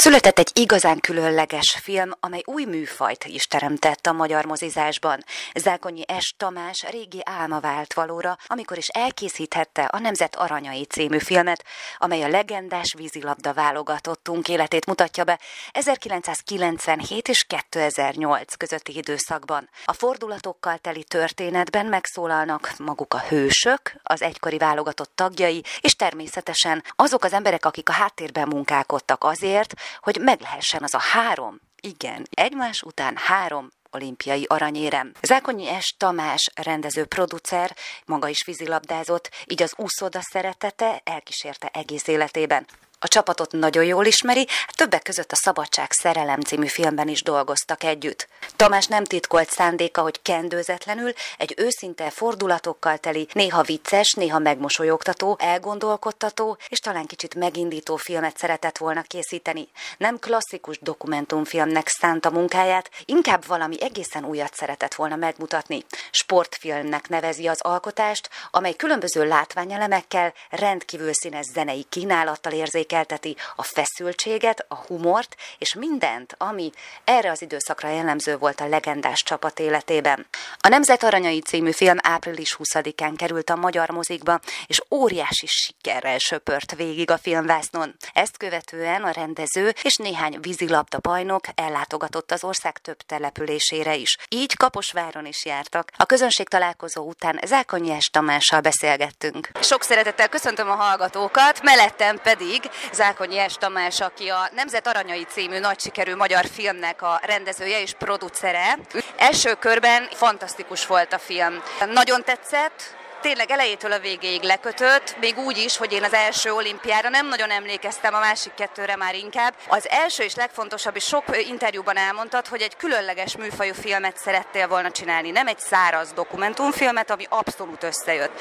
Született egy igazán különleges film, amely új műfajt is teremtett a magyar mozizásban. Zákonyi S. Tamás régi álma vált valóra, amikor is elkészíthette a Nemzet Aranyai című filmet, amely a legendás vízilabda válogatottunk életét mutatja be 1997 és 2008 közötti időszakban. A fordulatokkal teli történetben megszólalnak maguk a hősök, az egykori válogatott tagjai, és természetesen azok az emberek, akik a háttérben munkálkodtak azért, hogy meg lehessen az a három, igen, egymás után három olimpiai aranyérem. Zákonyi S. Tamás rendező producer, maga is vízilabdázott, így az úszoda szeretete elkísérte egész életében. A csapatot nagyon jól ismeri, többek között a Szabadság szerelem című filmben is dolgoztak együtt. Tamás nem titkolt szándéka, hogy kendőzetlenül egy őszinte fordulatokkal teli, néha vicces, néha megmosolyogtató, elgondolkodtató és talán kicsit megindító filmet szeretett volna készíteni. Nem klasszikus dokumentumfilmnek szánta munkáját, inkább valami egészen újat szeretett volna megmutatni. Sportfilmnek nevezi az alkotást, amely különböző látványelemekkel, rendkívül színes zenei kínálattal érzék érzékelteti a feszültséget, a humort és mindent, ami erre az időszakra jellemző volt a legendás csapat életében. A Nemzet Aranyai című film április 20-án került a magyar mozikba, és óriási sikerrel söpört végig a filmvásznon. Ezt követően a rendező és néhány vízilabda bajnok ellátogatott az ország több településére is. Így Kaposváron is jártak. A közönség találkozó után Zákonyi Tamással beszélgettünk. Sok szeretettel köszöntöm a hallgatókat, mellettem pedig Zákonyi Es Tamás, aki a Nemzet Aranyai című nagy sikerű magyar filmnek a rendezője és producere. Első körben fantasztikus volt a film. Nagyon tetszett, tényleg elejétől a végéig lekötött, még úgy is, hogy én az első olimpiára nem nagyon emlékeztem, a másik kettőre már inkább. Az első és legfontosabb, és sok interjúban elmondtad, hogy egy különleges műfajú filmet szerettél volna csinálni, nem egy száraz dokumentumfilmet, ami abszolút összejött.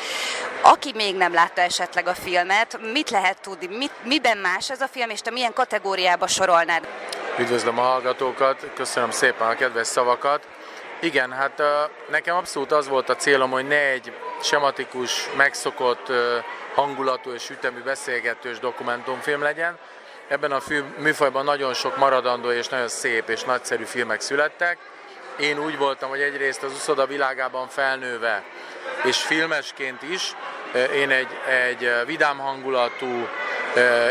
Aki még nem látta esetleg a filmet, mit lehet tudni, mit, miben más ez a film, és te milyen kategóriába sorolnád? Üdvözlöm a hallgatókat, köszönöm szépen a kedves szavakat. Igen, hát nekem abszolút az volt a célom, hogy ne egy sematikus, megszokott hangulatú és ütemű beszélgetős dokumentumfilm legyen. Ebben a műfajban nagyon sok maradandó és nagyon szép és nagyszerű filmek születtek. Én úgy voltam, hogy egyrészt az uszoda világában felnőve, és filmesként is, én egy, egy vidám hangulatú,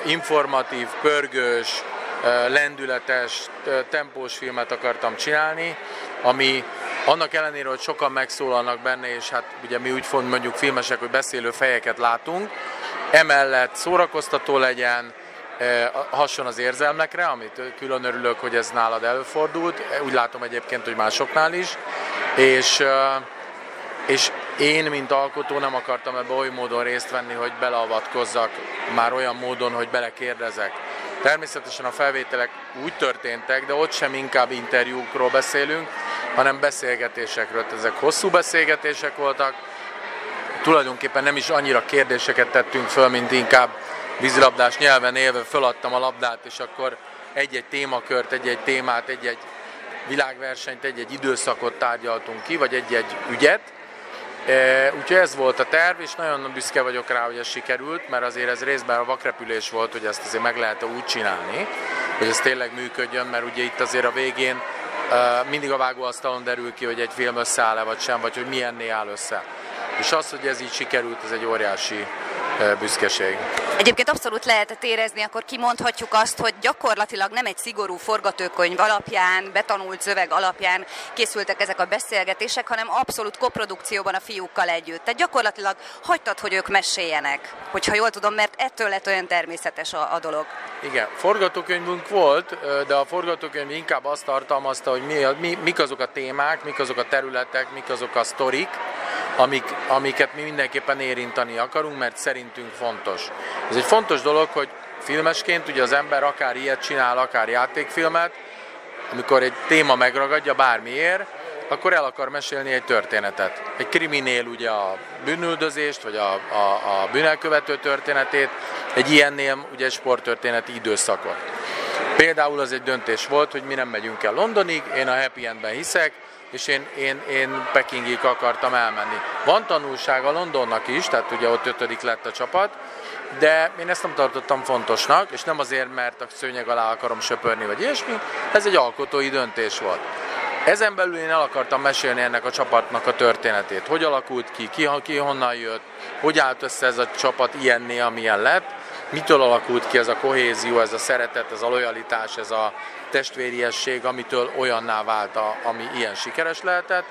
informatív, pörgős, lendületes, tempós filmet akartam csinálni, ami annak ellenére, hogy sokan megszólalnak benne, és hát ugye mi úgy mondjuk filmesek, hogy beszélő fejeket látunk, emellett szórakoztató legyen, hasson az érzelmekre, amit külön örülök, hogy ez nálad előfordult, úgy látom egyébként, hogy másoknál is, és, és én, mint alkotó nem akartam ebbe oly módon részt venni, hogy beleavatkozzak, már olyan módon, hogy belekérdezek. Természetesen a felvételek úgy történtek, de ott sem inkább interjúkról beszélünk, hanem beszélgetésekről. Ezek hosszú beszélgetések voltak, tulajdonképpen nem is annyira kérdéseket tettünk föl, mint inkább vízilabdás nyelven élve föladtam a labdát, és akkor egy-egy témakört, egy-egy témát, egy-egy világversenyt, egy-egy időszakot tárgyaltunk ki, vagy egy-egy ügyet, E, úgyhogy ez volt a terv, és nagyon büszke vagyok rá, hogy ez sikerült, mert azért ez részben a vakrepülés volt, hogy ezt azért meg lehet úgy csinálni, hogy ez tényleg működjön, mert ugye itt azért a végén mindig a vágóasztalon derül ki, hogy egy film összeáll-e vagy sem, vagy hogy milyenné áll össze. És az, hogy ez így sikerült, ez egy óriási büszkeség. Egyébként abszolút lehetett érezni, akkor kimondhatjuk azt, hogy gyakorlatilag nem egy szigorú forgatókönyv alapján, betanult szöveg alapján készültek ezek a beszélgetések, hanem abszolút koprodukcióban a fiúkkal együtt. Tehát gyakorlatilag hagytad, hogy ők meséljenek, hogyha jól tudom, mert ettől lett olyan természetes a, a dolog. Igen, forgatókönyvünk volt, de a forgatókönyv inkább azt tartalmazta, hogy mi, mi, mik azok a témák, mik azok a területek, mik azok a sztorik, amik, amiket mi mindenképpen érinteni akarunk, mert szerintünk fontos. Ez egy fontos dolog, hogy filmesként ugye az ember akár ilyet csinál, akár játékfilmet, amikor egy téma megragadja bármiért, akkor el akar mesélni egy történetet. Egy kriminél ugye a bűnüldözést, vagy a, a, a bűnelkövető történetét, egy ilyennél ugye sporttörténeti időszakot. Például az egy döntés volt, hogy mi nem megyünk el Londonig, én a Happy Endben hiszek, és én, én, én Pekingig akartam elmenni. Van tanulság a Londonnak is, tehát ugye ott ötödik lett a csapat, de én ezt nem tartottam fontosnak, és nem azért, mert a szőnyeg alá akarom söpörni, vagy ilyesmi, ez egy alkotói döntés volt. Ezen belül én el akartam mesélni ennek a csapatnak a történetét. Hogy alakult ki, ki, ki honnan jött, hogy állt össze ez a csapat ilyenné, amilyen lett, mitől alakult ki ez a kohézió, ez a szeretet, ez a lojalitás, ez a testvériesség, amitől olyanná vált, a, ami ilyen sikeres lehetett,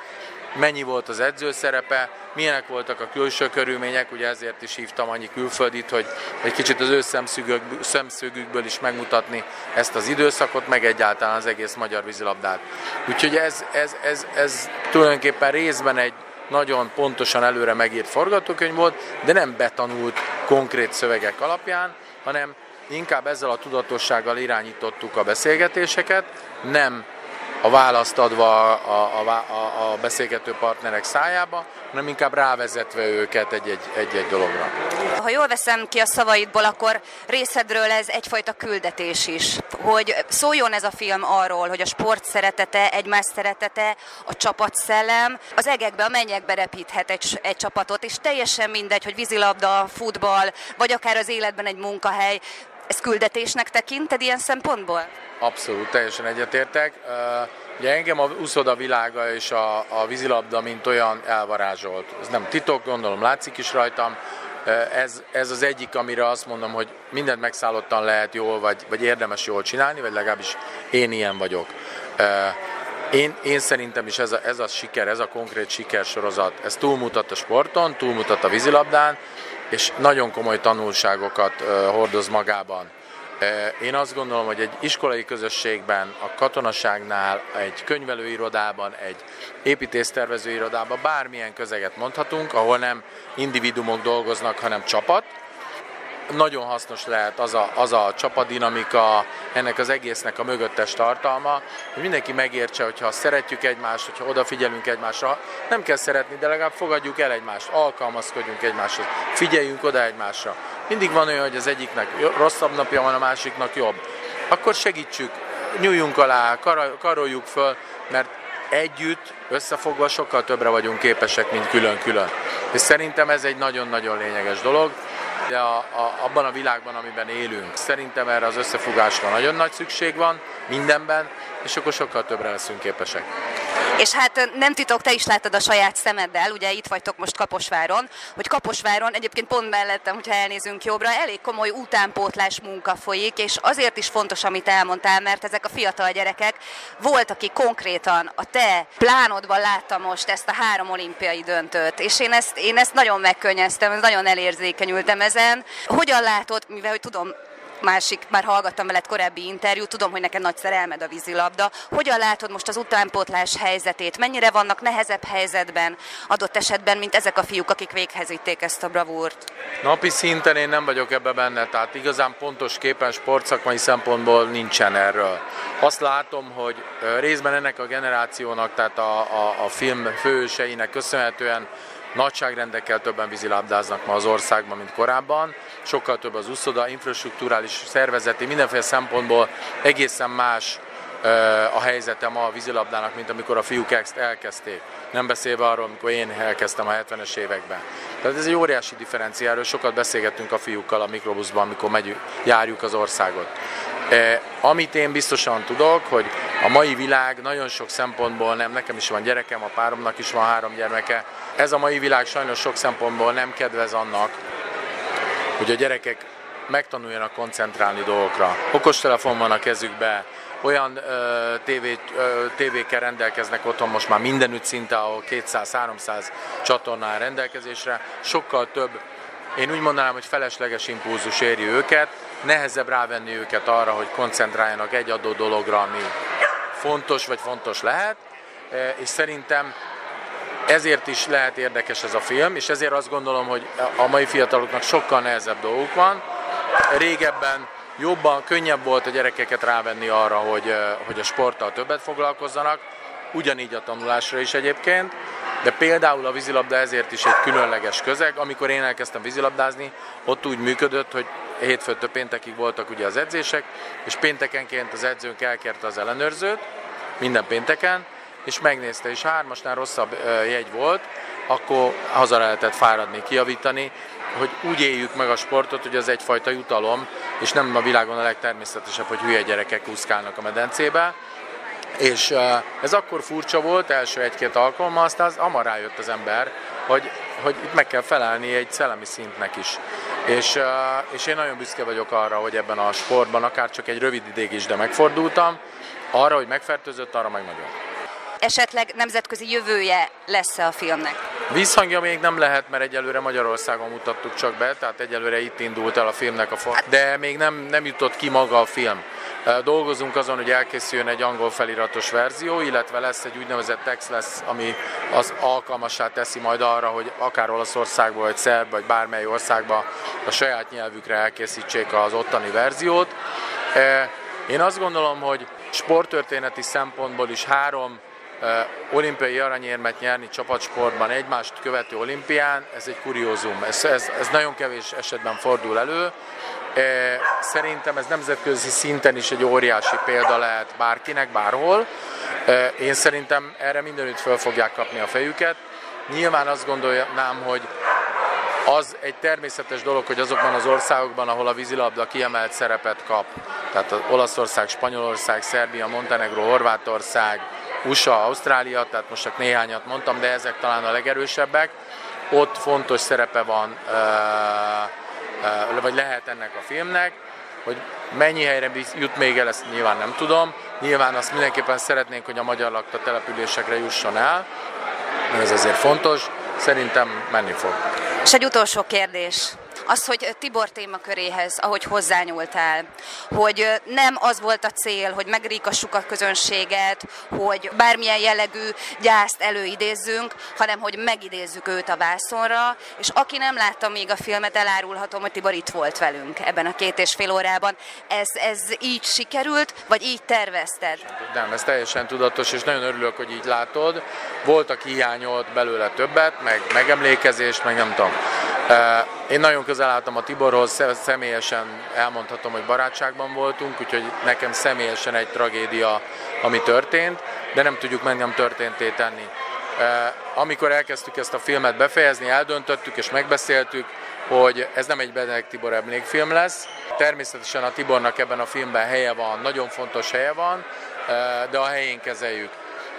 mennyi volt az edző szerepe, milyenek voltak a külső körülmények, ugye ezért is hívtam annyi külföldit, hogy egy kicsit az ő szemszögükből is megmutatni ezt az időszakot, meg egyáltalán az egész magyar vízilabdát. Úgyhogy ez, ez, ez, ez tulajdonképpen részben egy nagyon pontosan előre megírt forgatókönyv volt, de nem betanult konkrét szövegek alapján, hanem inkább ezzel a tudatossággal irányítottuk a beszélgetéseket, nem a választ adva a, a, a, a beszélgető partnerek szájába, hanem inkább rávezetve őket egy-egy, dologra. Ha jól veszem ki a szavaidból, akkor részedről ez egyfajta küldetés is, hogy szóljon ez a film arról, hogy a sport szeretete, egymás szeretete, a csapatszellem az egekbe, a mennyekbe repíthet egy, egy csapatot, és teljesen mindegy, hogy vízilabda, futball, vagy akár az életben egy munkahely, ez küldetésnek tekinted ilyen szempontból? Abszolút, teljesen egyetértek. Ugye engem a úszoda világa és a, a vízilabda, mint olyan elvarázsolt. Ez nem titok, gondolom látszik is rajtam. Ez, ez az egyik, amire azt mondom, hogy mindent megszállottan lehet jól, vagy, vagy érdemes jól csinálni, vagy legalábbis én ilyen vagyok. Én, én szerintem is ez a, ez a siker, ez a konkrét sikersorozat, ez túlmutat a sporton, túlmutat a vízilabdán, és nagyon komoly tanulságokat hordoz magában. Én azt gondolom, hogy egy iskolai közösségben, a katonaságnál, egy könyvelőirodában, egy építésztervezőirodában bármilyen közeget mondhatunk, ahol nem individumok dolgoznak, hanem csapat, nagyon hasznos lehet az a, az a csapadinamika, ennek az egésznek a mögöttes tartalma, hogy mindenki megértse, hogyha szeretjük egymást, hogyha odafigyelünk egymásra, nem kell szeretni, de legalább fogadjuk el egymást, alkalmazkodjunk egymáshoz, figyeljünk oda egymásra. Mindig van olyan, hogy az egyiknek rosszabb napja van, a másiknak jobb. Akkor segítsük, nyúljunk alá, karoljuk föl, mert együtt, összefogva sokkal többre vagyunk képesek, mint külön-külön. És szerintem ez egy nagyon-nagyon lényeges dolog de a, a, abban a világban, amiben élünk. Szerintem erre az összefogásra nagyon nagy szükség van mindenben, és akkor sokkal többre leszünk képesek. És hát nem titok, te is láttad a saját szemeddel, ugye itt vagytok most Kaposváron, hogy Kaposváron egyébként pont mellettem, hogyha elnézünk jobbra, elég komoly utánpótlás munka folyik, és azért is fontos, amit elmondtál, mert ezek a fiatal gyerekek volt, aki konkrétan a te plánodban látta most ezt a három olimpiai döntőt, és én ezt, én ezt nagyon megkönnyeztem, nagyon elérzékenyültem ezen. Hogyan látod, mivel hogy tudom, másik, már hallgattam veled korábbi interjút, tudom, hogy neked nagy szerelmed a vízilabda. Hogyan látod most az utánpótlás helyzetét? Mennyire vannak nehezebb helyzetben adott esetben, mint ezek a fiúk, akik véghez vitték ezt a bravúrt? Napi szinten én nem vagyok ebbe benne, tehát igazán pontos képen sportszakmai szempontból nincsen erről. Azt látom, hogy részben ennek a generációnak, tehát a, a, a film főseinek köszönhetően nagyságrendekkel többen vízilabdáznak ma az országban, mint korábban. Sokkal több az úszoda, infrastruktúrális, szervezeti, mindenféle szempontból egészen más a helyzete ma a vízilabdának, mint amikor a fiúk ezt elkezdték. Nem beszélve arról, amikor én elkezdtem a 70-es években. Tehát ez egy óriási differenciáról, sokat beszélgettünk a fiúkkal a mikrobuszban, amikor megyünk, járjuk az országot. Amit én biztosan tudok, hogy a mai világ nagyon sok szempontból nem, nekem is van gyerekem, a páromnak is van három gyermeke, ez a mai világ sajnos sok szempontból nem kedvez annak, hogy a gyerekek megtanuljanak koncentrálni dolgokra. Okostelefon van a kezükbe, olyan ö, tévé, ö, tévékkel rendelkeznek otthon most már mindenütt szinte, ahol 200-300 csatornán rendelkezésre, sokkal több, én úgy mondanám, hogy felesleges impulzus éri őket, nehezebb rávenni őket arra, hogy koncentráljanak egy adott dologra, ami fontos vagy fontos lehet, és szerintem ezért is lehet érdekes ez a film, és ezért azt gondolom, hogy a mai fiataloknak sokkal nehezebb dolguk van. Régebben jobban, könnyebb volt a gyerekeket rávenni arra, hogy, hogy a sporttal többet foglalkozzanak, ugyanígy a tanulásra is egyébként, de például a vízilabda ezért is egy különleges közeg. Amikor én elkezdtem vízilabdázni, ott úgy működött, hogy hétfőtől péntekig voltak ugye az edzések, és péntekenként az edzőnk elkérte az ellenőrzőt, minden pénteken, és megnézte, és hármasnál rosszabb jegy volt, akkor haza lehetett fáradni, kiavítani, hogy úgy éljük meg a sportot, hogy az egyfajta jutalom, és nem a világon a legtermészetesebb, hogy hülye gyerekek úszkálnak a medencébe. És ez akkor furcsa volt, első egy-két alkalommal, aztán az hamar rájött az ember, hogy, hogy itt meg kell felelni egy szellemi szintnek is. És, és én nagyon büszke vagyok arra, hogy ebben a sportban akár csak egy rövid ideig is, de megfordultam, arra, hogy megfertőzött, arra meg nagyon. Esetleg nemzetközi jövője lesz-e a filmnek? Vízhangja még nem lehet, mert egyelőre Magyarországon mutattuk csak be, tehát egyelőre itt indult el a filmnek a forma, de még nem, nem jutott ki maga a film. Dolgozunk azon, hogy elkészüljön egy angol feliratos verzió, illetve lesz egy úgynevezett text lesz, ami az alkalmassá teszi majd arra, hogy akár Olaszországból, vagy Szerb, vagy bármely országba a saját nyelvükre elkészítsék az ottani verziót. Én azt gondolom, hogy sporttörténeti szempontból is három olimpiai aranyérmet nyerni csapatsportban egymást követő olimpián, ez egy kuriózum. Ez, ez, ez nagyon kevés esetben fordul elő. Szerintem ez nemzetközi szinten is egy óriási példa lehet bárkinek, bárhol. Én szerintem erre mindenütt föl fogják kapni a fejüket. Nyilván azt gondolnám, hogy az egy természetes dolog, hogy azokban az országokban, ahol a vízilabda kiemelt szerepet kap, tehát az Olaszország, Spanyolország, Szerbia, Montenegro, Horvátország, USA, Ausztrália, tehát most csak néhányat mondtam, de ezek talán a legerősebbek. Ott fontos szerepe van, vagy lehet ennek a filmnek, hogy mennyi helyre jut még el, ezt nyilván nem tudom. Nyilván azt mindenképpen szeretnénk, hogy a magyar lakta településekre jusson el, ez azért fontos, szerintem menni fog. És egy utolsó kérdés az, hogy Tibor témaköréhez, ahogy hozzányúltál, hogy nem az volt a cél, hogy megríkassuk a közönséget, hogy bármilyen jellegű gyászt előidézzünk, hanem hogy megidézzük őt a vászonra, és aki nem látta még a filmet, elárulhatom, hogy Tibor itt volt velünk ebben a két és fél órában. Ez, ez így sikerült, vagy így tervezted? Nem, ez teljesen tudatos, és nagyon örülök, hogy így látod. Volt, aki hiányolt belőle többet, meg megemlékezést, meg nem tudom. Én nagyon közel álltam a Tiborhoz, személyesen elmondhatom, hogy barátságban voltunk, úgyhogy nekem személyesen egy tragédia, ami történt, de nem tudjuk meg nem történté tenni. Amikor elkezdtük ezt a filmet befejezni, eldöntöttük és megbeszéltük, hogy ez nem egy Benedek Tibor emlékfilm lesz. Természetesen a Tibornak ebben a filmben helye van, nagyon fontos helye van, de a helyén kezeljük.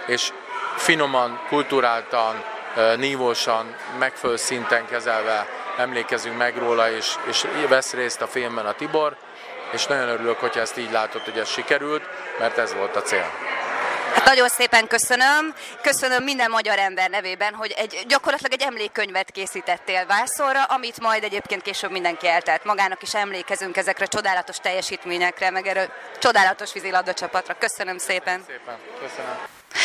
És finoman, kulturáltan, nívósan, megfelelő szinten kezelve emlékezünk meg róla, és, és vesz részt a filmben a Tibor, és nagyon örülök, hogy ezt így látod, hogy ez sikerült, mert ez volt a cél. Hát nagyon szépen köszönöm. Köszönöm minden magyar ember nevében, hogy egy, gyakorlatilag egy emlékkönyvet készítettél Vászorra, amit majd egyébként később mindenki eltelt. Magának is emlékezünk ezekre a csodálatos teljesítményekre, meg erről csodálatos vízilabda csapatra. Köszönöm szépen. Szépen, köszönöm.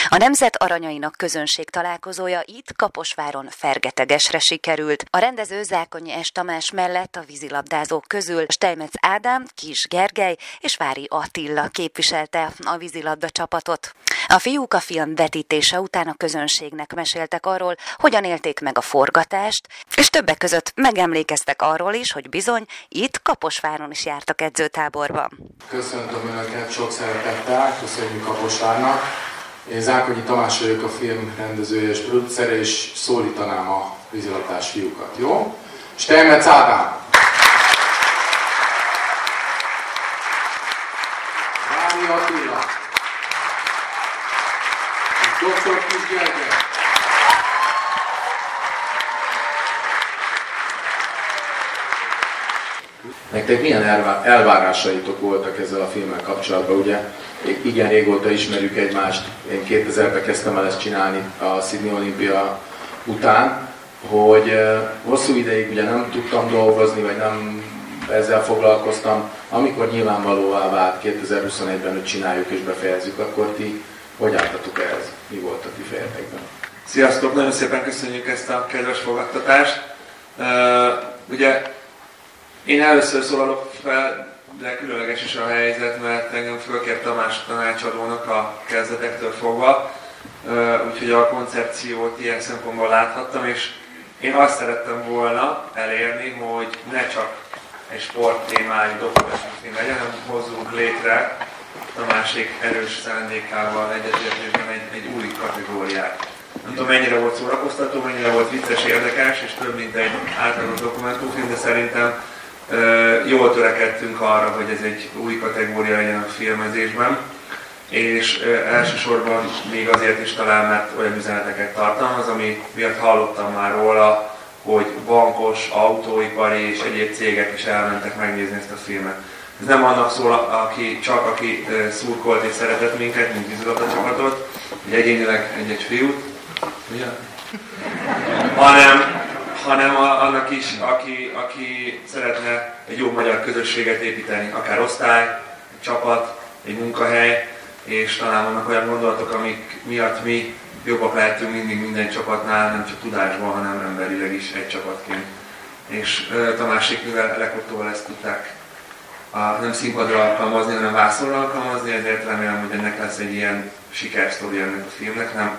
A Nemzet Aranyainak közönség találkozója itt Kaposváron Fergetegesre sikerült. A rendező Zákonyi S. Tamás mellett a vízilabdázók közül Steinmetz Ádám, Kis Gergely és Vári Attila képviselte a vízilabda csapatot. A fiúk a film vetítése után a közönségnek meséltek arról, hogyan élték meg a forgatást, és többek között megemlékeztek arról is, hogy bizony itt Kaposváron is jártak edzőtáborban. Köszöntöm Önöket sok szeretettel, köszönjük Kaposvárnak. Én Zákonyi Tamás vagyok a film rendezője és producere, és szólítanám a vízilabdás fiúkat, jó? Steinmetz Ádám! Vári Attila! Dr. Kis Gergely! Nektek milyen elvárásaitok voltak ezzel a filmmel kapcsolatban? Ugye igen régóta ismerjük egymást, én 2000-ben kezdtem el ezt csinálni a Sydney Olimpia után, hogy hosszú ideig ugye nem tudtam dolgozni, vagy nem ezzel foglalkoztam. Amikor nyilvánvalóvá vált 2021-ben, hogy csináljuk és befejezzük, akkor ti hogy álltatok ehhez? Mi volt a ti fejetekben? Sziasztok, nagyon szépen köszönjük ezt a kedves fogadtatást. Uh, ugye én először szólalok fel de különleges is a helyzet, mert engem fölkért Tamás tanácsadónak a kezdetektől fogva, úgyhogy a koncepciót ilyen szempontból láthattam, és én azt szerettem volna elérni, hogy ne csak egy sport témájú dokumentumfilm legyen, hanem hozzunk létre a másik erős szándékával egyetértésben egy, egy új kategóriát. Nem tudom mennyire volt szórakoztató, mennyire volt vicces, érdekes, és több mint egy átlagos dokumentumfilm, de szerintem jól törekedtünk arra, hogy ez egy új kategória legyen a filmezésben, és elsősorban még azért is talán, mert olyan üzeneteket tartalmaz, ami miatt hallottam már róla, hogy bankos, autóipari és egyéb cégek is elmentek megnézni ezt a filmet. Ez nem annak szól, aki, csak aki szurkolt és szeretett minket, mint a csapatot, egy egyénileg egy-egy fiút, ugye? hanem hanem annak is, aki, aki szeretne egy jó magyar közösséget építeni, akár osztály, egy csapat, egy munkahely, és talán vannak olyan gondolatok, amik miatt mi jobbak lehetünk mindig minden csapatnál, nem csak tudásban, hanem emberileg is egy csapatként. És uh, Tamásék, mivel leguttóval ezt tudták a, nem színpadra alkalmazni, hanem vászonra alkalmazni, ezért remélem, hogy ennek lesz egy ilyen sikersztori ennek a filmnek, nem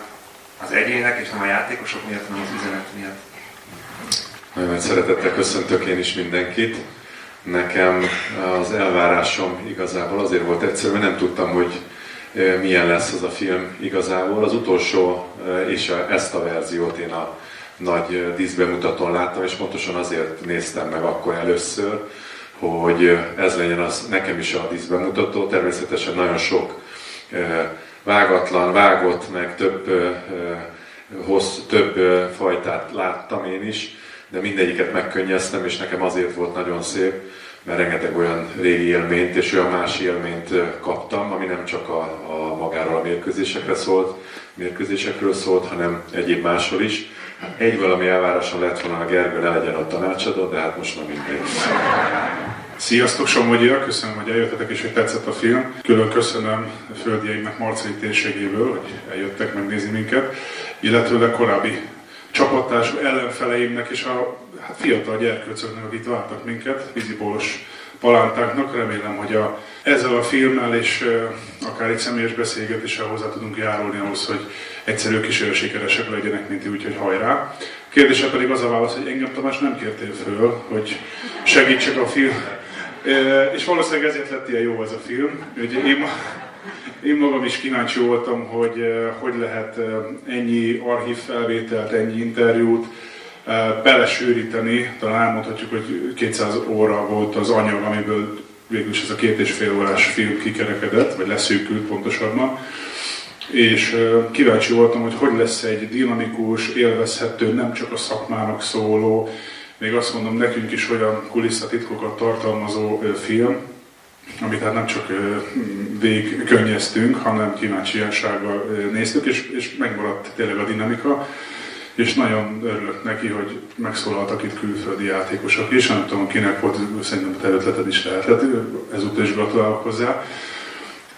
az egyének és nem a játékosok miatt, hanem az üzenet miatt. Nagyon nagy szeretettel köszöntök én is mindenkit. Nekem az elvárásom igazából azért volt egyszerű, mert nem tudtam, hogy milyen lesz az a film igazából. Az utolsó és ezt a verziót én a nagy díszbemutatón láttam, és pontosan azért néztem meg akkor először, hogy ez legyen az nekem is a díszbemutató. Természetesen nagyon sok vágatlan, vágott, meg több, hossz, több fajtát láttam én is, de mindegyiket megkönnyeztem, és nekem azért volt nagyon szép, mert rengeteg olyan régi élményt és olyan más élményt kaptam, ami nem csak a, a magáról a mérkőzésekre szólt, mérkőzésekről szólt, hanem egyéb másról is. Egy valami elvárásom lett volna, a Gergő ne legyen a tanácsadó, de hát most már mindegy. Sziasztok, Somogyiak! Köszönöm, hogy eljöttetek és hogy tetszett a film. Külön köszönöm Földjeimnek Marcai térségéből, hogy eljöttek megnézni minket, illetőleg korábbi csapattárs ellenfeleimnek és a hát fiatal gyerkőcöknek, akik vártak minket, vízipólos palántáknak. Remélem, hogy a, ezzel a filmmel és uh, akár egy személyes beszélgetéssel hozzá tudunk járulni ahhoz, hogy egyszerű kis sikeresek legyenek, mint úgy, hogy hajrá. Kérdése pedig az a válasz, hogy engem Tamás nem kértél föl, hogy segítsek a film. Uh, és valószínűleg ezért lett ilyen jó ez a film. Ugye én, én magam is kíváncsi voltam, hogy uh, hogy lehet uh, ennyi archív felvételt, ennyi interjút, belesűríteni, talán elmondhatjuk, hogy 200 óra volt az anyag, amiből végül is ez a két és fél órás film kikerekedett, vagy leszűkült pontosabban. És kíváncsi voltam, hogy hogy lesz egy dinamikus, élvezhető, nem csak a szakmának szóló, még azt mondom nekünk is olyan kulisszatitkokat tartalmazó film, amit hát nem csak végig könnyeztünk, hanem kíváncsisággal néztük, és, és megmaradt tényleg a dinamika és nagyon örülök neki, hogy megszólaltak itt külföldi játékosok is, nem tudom kinek volt, szerintem te ötleted is lehetett, ezúttal is gratulálok hozzá,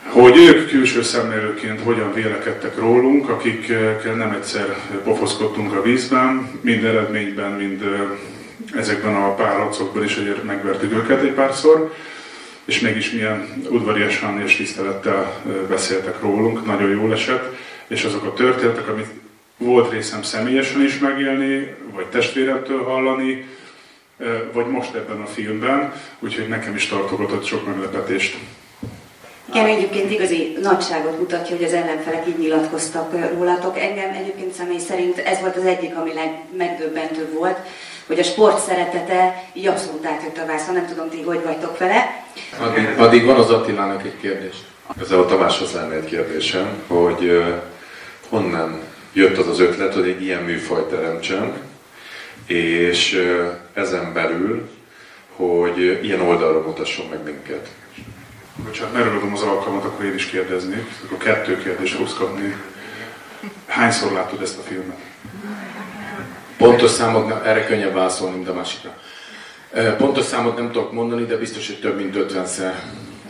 hogy ők külső szemlélőként hogyan vélekedtek rólunk, akikkel nem egyszer pofoszkodtunk a vízben, mind eredményben, mind ezekben a párharcokban is, hogy megvertük őket egy párszor, és mégis milyen udvariasan és tisztelettel beszéltek rólunk, nagyon jól esett, és azok a történetek, amit volt részem személyesen is megélni, vagy testvéremtől hallani, vagy most ebben a filmben, úgyhogy nekem is tartogatott sok meglepetést. Igen, egyébként igazi nagyságot mutatja, hogy az ellenfelek így nyilatkoztak rólatok. Engem egyébként személy szerint ez volt az egyik, ami legmegdöbbentőbb volt, hogy a sport szeretete így abszolút átjött a vászon, nem tudom ti, hogy vagytok vele. Addig, addig van az Attilának egy kérdés. Ezzel a Tamáshoz lenne egy kérdésem, hogy uh, honnan jött az az ötlet, hogy egy ilyen műfajt teremtsen, és ezen belül, hogy ilyen oldalra mutasson meg minket. Bocsánat, megragadom az alkalmat, akkor én is kérdeznék. Akkor kettő kérdést fogsz kapni. Hányszor látod ezt a filmet? Pontos számot, erre könnyebb válaszolni, mint a másikra. Pontos számot nem tudok mondani, de biztos, hogy több mint 50-szer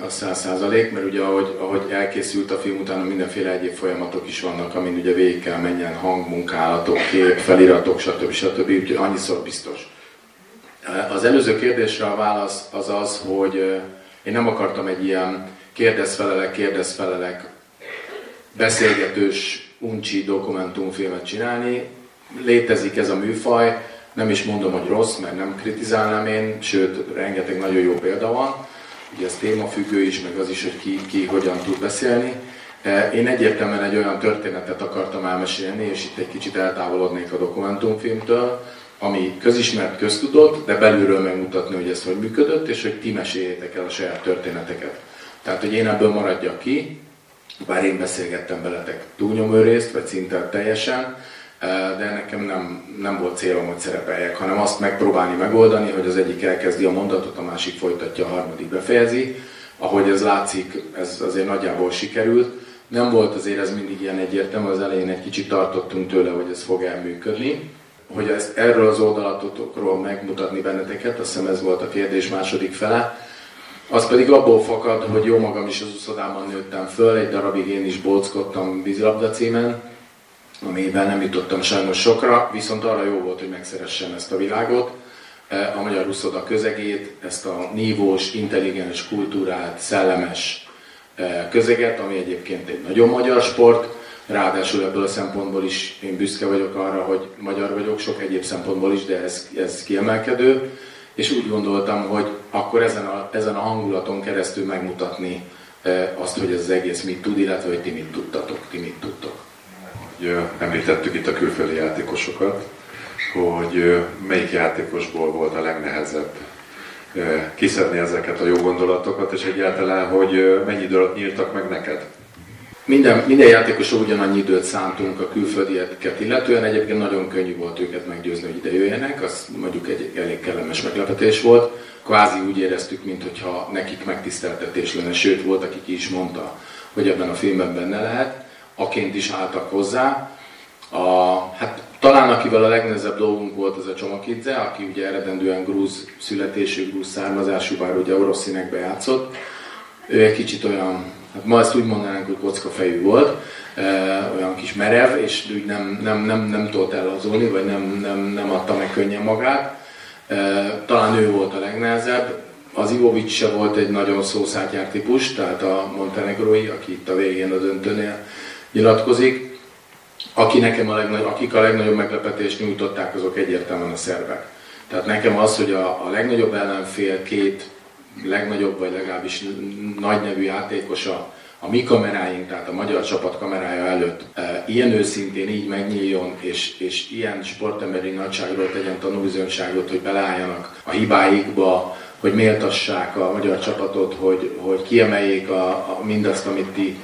a száz százalék, mert ugye ahogy, ahogy elkészült a film, utána mindenféle egyéb folyamatok is vannak, amin ugye végig kell menjen hangmunkálatok, kép, feliratok, stb. stb. Úgyhogy annyiszor biztos. Az előző kérdésre a válasz az az, hogy Én nem akartam egy ilyen kérdezfelelek, kérdezfelelek, beszélgetős, uncsi dokumentumfilmet csinálni. Létezik ez a műfaj, nem is mondom, hogy rossz, mert nem kritizálnám én, sőt, rengeteg nagyon jó példa van. Ugye ez témafüggő is, meg az is, hogy ki, ki hogyan tud beszélni. E, én egyértelműen egy olyan történetet akartam elmesélni, és itt egy kicsit eltávolodnék a dokumentumfilmtől, ami közismert, köztudott, de belülről megmutatni, hogy ez hogy működött, és hogy ti meséljétek el a saját történeteket. Tehát, hogy én ebből maradjak ki, bár én beszélgettem veletek túlnyomó részt, vagy szinte teljesen, de nekem nem, nem volt célom, hogy szerepeljek, hanem azt megpróbálni megoldani, hogy az egyik elkezdi a mondatot, a másik folytatja, a harmadik befejezi. Ahogy ez látszik, ez azért nagyjából sikerült. Nem volt azért ez mindig ilyen egyértelmű, az elején egy kicsit tartottunk tőle, hogy ez fog elműködni. Hogy ezt erről az oldalatokról megmutatni benneteket, azt hiszem ez volt a kérdés második fele, az pedig abból fakad, hogy jó magam is az uszodában nőttem föl, egy darabig én is bolckodtam vízilabda címen, amiben nem jutottam sajnos sokra, viszont arra jó volt, hogy megszeressem ezt a világot, e, a magyar uszoda közegét, ezt a nívós, intelligens, kultúrált, szellemes e, közeget, ami egyébként egy nagyon magyar sport, ráadásul ebből a szempontból is én büszke vagyok arra, hogy magyar vagyok, sok egyéb szempontból is, de ez, ez kiemelkedő és úgy gondoltam, hogy akkor ezen a, ezen a hangulaton keresztül megmutatni azt, hogy ez az egész mit tud, illetve hogy ti mit tudtatok, ti mit tudtok. Említettük itt a külföldi játékosokat, hogy melyik játékosból volt a legnehezebb kiszedni ezeket a jó gondolatokat, és egyáltalán, hogy mennyi időt nyíltak meg neked? Minden, minden játékosra ugyanannyi időt szántunk a külföldieket illetően, egyébként nagyon könnyű volt őket meggyőzni, hogy ide jöjjenek, az mondjuk egy elég kellemes meglepetés volt. Kvázi úgy éreztük, mintha nekik megtiszteltetés lenne, sőt volt, aki ki is mondta, hogy ebben a filmben benne lehet, aként is álltak hozzá. A, hát talán akivel a legnehezebb dolgunk volt az a Csomakidze, aki ugye eredendően grúz születésű, grúz származású, bár ugye orosz színekbe játszott. Ő egy kicsit olyan hát ma ezt úgy mondanánk, hogy kockafejű volt, olyan kis merev, és úgy nem, nem, nem, nem tudott ellazulni, vagy nem, nem, nem adta meg könnyen magát. Talán ő volt a legnehezebb. Az Ivovics se volt egy nagyon szószátjár típus, tehát a montenegrói, aki itt a végén a döntőnél nyilatkozik. Aki nekem a legnagy, akik a legnagyobb meglepetést nyújtották, azok egyértelműen a szervek. Tehát nekem az, hogy a, a legnagyobb ellenfél két legnagyobb, vagy legalábbis nagy nevű játékosa a mi kameráink, tehát a magyar csapat kamerája előtt e, ilyen őszintén így megnyíljon, és, és ilyen sportemberi nagyságról tegyen tanulbizonyságot, hogy beleálljanak a hibáikba, hogy méltassák a magyar csapatot, hogy, hogy kiemeljék a, a mindazt, amit ti,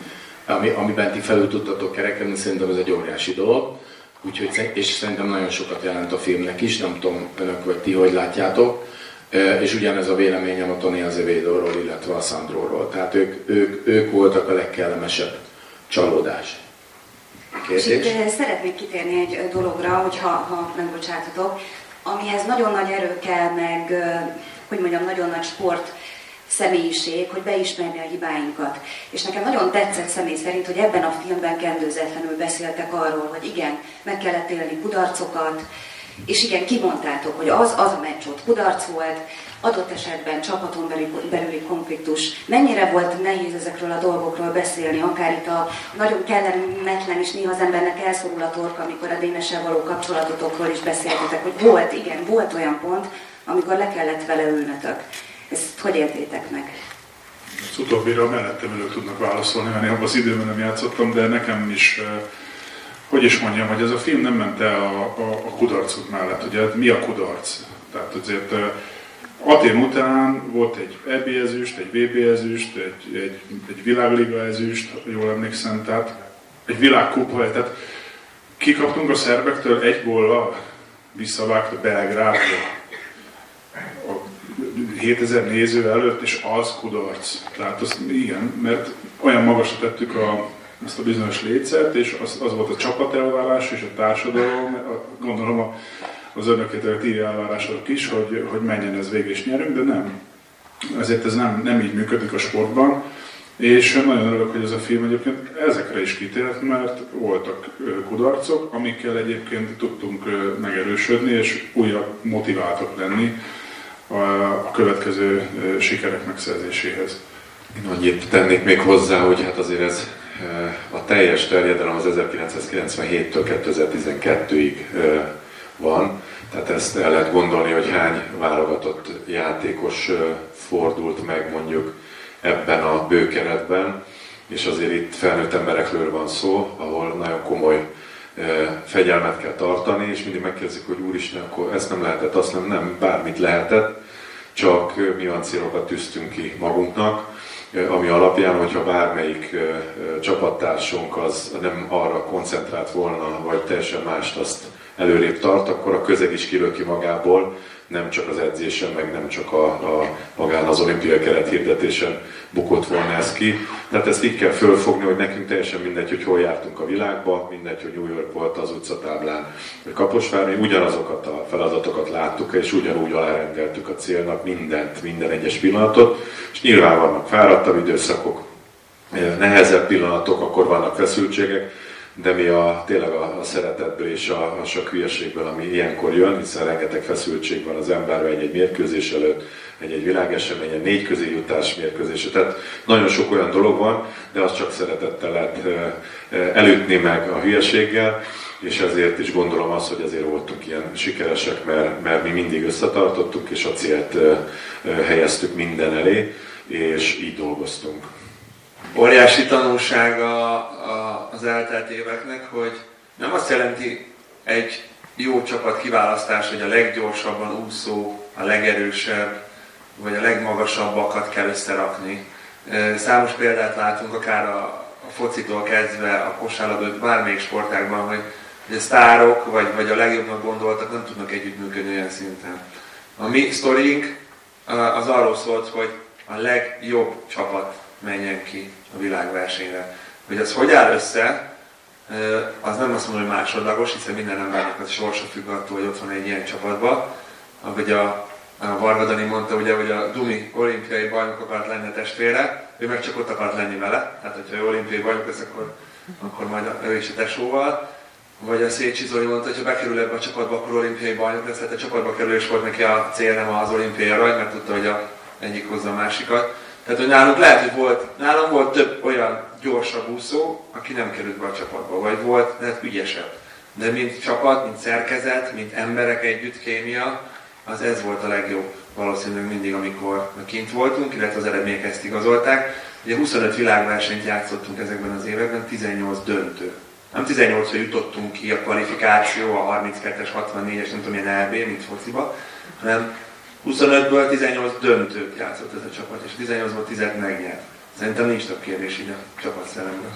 ami, amiben ti felül tudtatok kerekedni, szerintem ez egy óriási dolog. Úgyhogy, és szerintem nagyon sokat jelent a filmnek is, nem tudom önök vagy ti, hogy látjátok és ugyanez a véleményem a Tony Azevedo-ról, illetve a Sandróról. Tehát ők, ők, ők voltak a legkellemesebb csalódás. Kérdés? És itt szeretnék kitérni egy dologra, hogyha ha megbocsátatok, amihez nagyon nagy erő kell, meg hogy mondjam, nagyon nagy sport személyiség, hogy beismerni a hibáinkat. És nekem nagyon tetszett személy szerint, hogy ebben a filmben kendőzetlenül beszéltek arról, hogy igen, meg kellett élni kudarcokat, és igen, kimondtátok, hogy az, az a meccs ott kudarc volt, adott esetben csapaton belüli konfliktus. Mennyire volt nehéz ezekről a dolgokról beszélni, akár itt a nagyon kellemetlen és néha az embernek elszorul a torka, amikor a Dénessel való kapcsolatotokról is beszéltetek, hogy volt, igen, volt olyan pont, amikor le kellett vele ülnötök. Ezt hogy értétek meg? Az utóbbira mellettem ülők tudnak válaszolni, mert én abban az időben nem játszottam, de nekem is hogy is mondjam, hogy ez a film nem ment el a, a, a kudarcok mellett. Ugye mi a kudarc? Tehát azért Atén után volt egy EB ezüst, egy VB ezüst, egy, egy, egy világliga ezüst, jól emlékszem, tehát egy világkupa, tehát kikaptunk a szerbektől egy góllal, visszavágta Belgrádba a 7000 néző előtt, és az kudarc. Tehát az igen, mert olyan magasra tettük a, ezt a bizonyos létszert, és az, az volt a csapat elvárás és a társadalom, a, gondolom a, az önöket a ti elvárások is, hogy, hogy menjen ez végig és nyerünk, de nem. Ezért ez nem, nem így működik a sportban, és nagyon örülök, hogy ez a film egyébként ezekre is kitért, mert voltak kudarcok, amikkel egyébként tudtunk megerősödni, és újabb motiváltak lenni a következő sikerek megszerzéséhez. Én annyit tennék még hozzá, hogy hát azért ez a teljes terjedelem az 1997-től 2012-ig van, tehát ezt el lehet gondolni, hogy hány válogatott játékos fordult meg mondjuk ebben a bőkeretben, és azért itt felnőtt emberekről van szó, ahol nagyon komoly fegyelmet kell tartani, és mindig megkérdezik, hogy úristen, akkor ezt nem lehetett, azt nem, nem, bármit lehetett, csak mi olyan célokat tűztünk ki magunknak, ami alapján, hogyha bármelyik csapattársunk az nem arra koncentrált volna, vagy teljesen mást azt előrébb tart, akkor a közeg is kilöki magából, nem csak az edzésen, meg nem csak a, a magán az olimpiai keret hirdetésen bukott volna ez ki. Tehát ezt így kell fölfogni, hogy nekünk teljesen mindegy, hogy hol jártunk a világba, mindegy, hogy New York volt az utcatáblán, vagy Kaposvár, mi ugyanazokat a feladatokat láttuk, és ugyanúgy alárendeltük a célnak mindent, minden egyes pillanatot, és nyilván vannak fáradtabb időszakok, nehezebb pillanatok, akkor vannak feszültségek, de mi a, tényleg a, a szeretetből és a, a sok hülyeségből, ami ilyenkor jön, hiszen rengeteg feszültség van az emberben egy-egy mérkőzés előtt, egy-egy világeseményen, négy közé jutás mérkőzése. Tehát nagyon sok olyan dolog van, de azt csak szeretettel lehet elütni meg a hülyeséggel, és ezért is gondolom azt, hogy azért voltunk ilyen sikeresek, mert, mert mi mindig összetartottuk, és a célt helyeztük minden elé, és így dolgoztunk óriási tanulsága az eltelt éveknek, hogy nem azt jelenti egy jó csapat kiválasztás, hogy a leggyorsabban úszó, a legerősebb, vagy a legmagasabbakat kell összerakni. Számos példát látunk, akár a, a focitól kezdve a kosárlabda, bármelyik sportágban, hogy a sztárok, vagy, vagy a legjobbnak gondoltak nem tudnak együttműködni olyan szinten. A mi sztorink az arról szólt, hogy a legjobb csapat menjen ki a világversenyre. Hogy ez hogy áll össze, az nem azt mondom, hogy másodlagos, hiszen minden embernek az sorsa függ attól, hogy ott van egy ilyen csapatban. Ahogy a, a Varga mondta, ugye, hogy a Dumi olimpiai bajnok akart lenni a testvére, ő meg csak ott akart lenni vele, tehát hogyha ő olimpiai bajnok lesz, akkor, akkor majd ő is a tesóval. Vagy a Szécsi Zoli mondta, hogy ha bekerül ebbe a csapatba, akkor olimpiai bajnok lesz, tehát a csapatba kerül, és volt neki a cél nem az olimpiai arany, mert tudta, hogy a egyik hozza a másikat. Tehát, hogy nálunk lehet, hogy volt, nálam volt több olyan gyorsabb úszó, aki nem került be a csapatba, vagy volt, lehet ügyesebb. De mint csapat, mint szerkezet, mint emberek együtt, kémia, az ez volt a legjobb valószínűleg mindig, amikor kint voltunk, illetve az eredmények ezt igazolták. Ugye 25 világversenyt játszottunk ezekben az években, 18 döntő. Nem 18 jutottunk ki a kvalifikáció, a 32-es, 64-es, nem tudom milyen LB, mint fociba, hanem 25-ből 18 döntőt játszott ez a csapat, és 18-ból 10 megnyert. Szerintem nincs több kérdés így a csapatszeremben.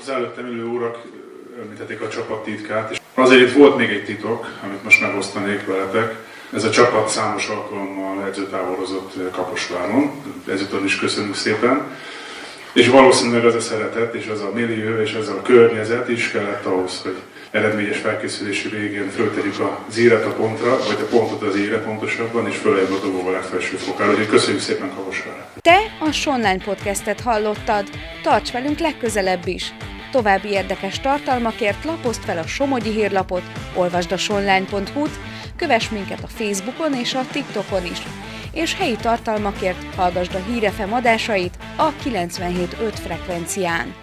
Az előttem ülő úrak említették a csapat titkát, és azért itt volt még egy titok, amit most megosztanék veletek. Ez a csapat számos alkalommal edzőtávolozott Kaposváron, ezúttal is köszönjük szépen. És valószínűleg az a szeretet, és az a millió, és ez a környezet is kellett ahhoz, hogy eredményes felkészülési végén föltegyük az íret a pontra, vagy a pontot az íre pontosabban, és följebb a dobó legfelső fokára. Úgyhogy köszönjük szépen Kaposvára! Te a Sonline podcastet hallottad. Tarts velünk legközelebb is! További érdekes tartalmakért lapozd fel a Somogyi hírlapot, olvasd a sonline.hu-t, kövess minket a Facebookon és a TikTokon is, és helyi tartalmakért hallgasd a Hírefem adásait a 97.5 frekvencián.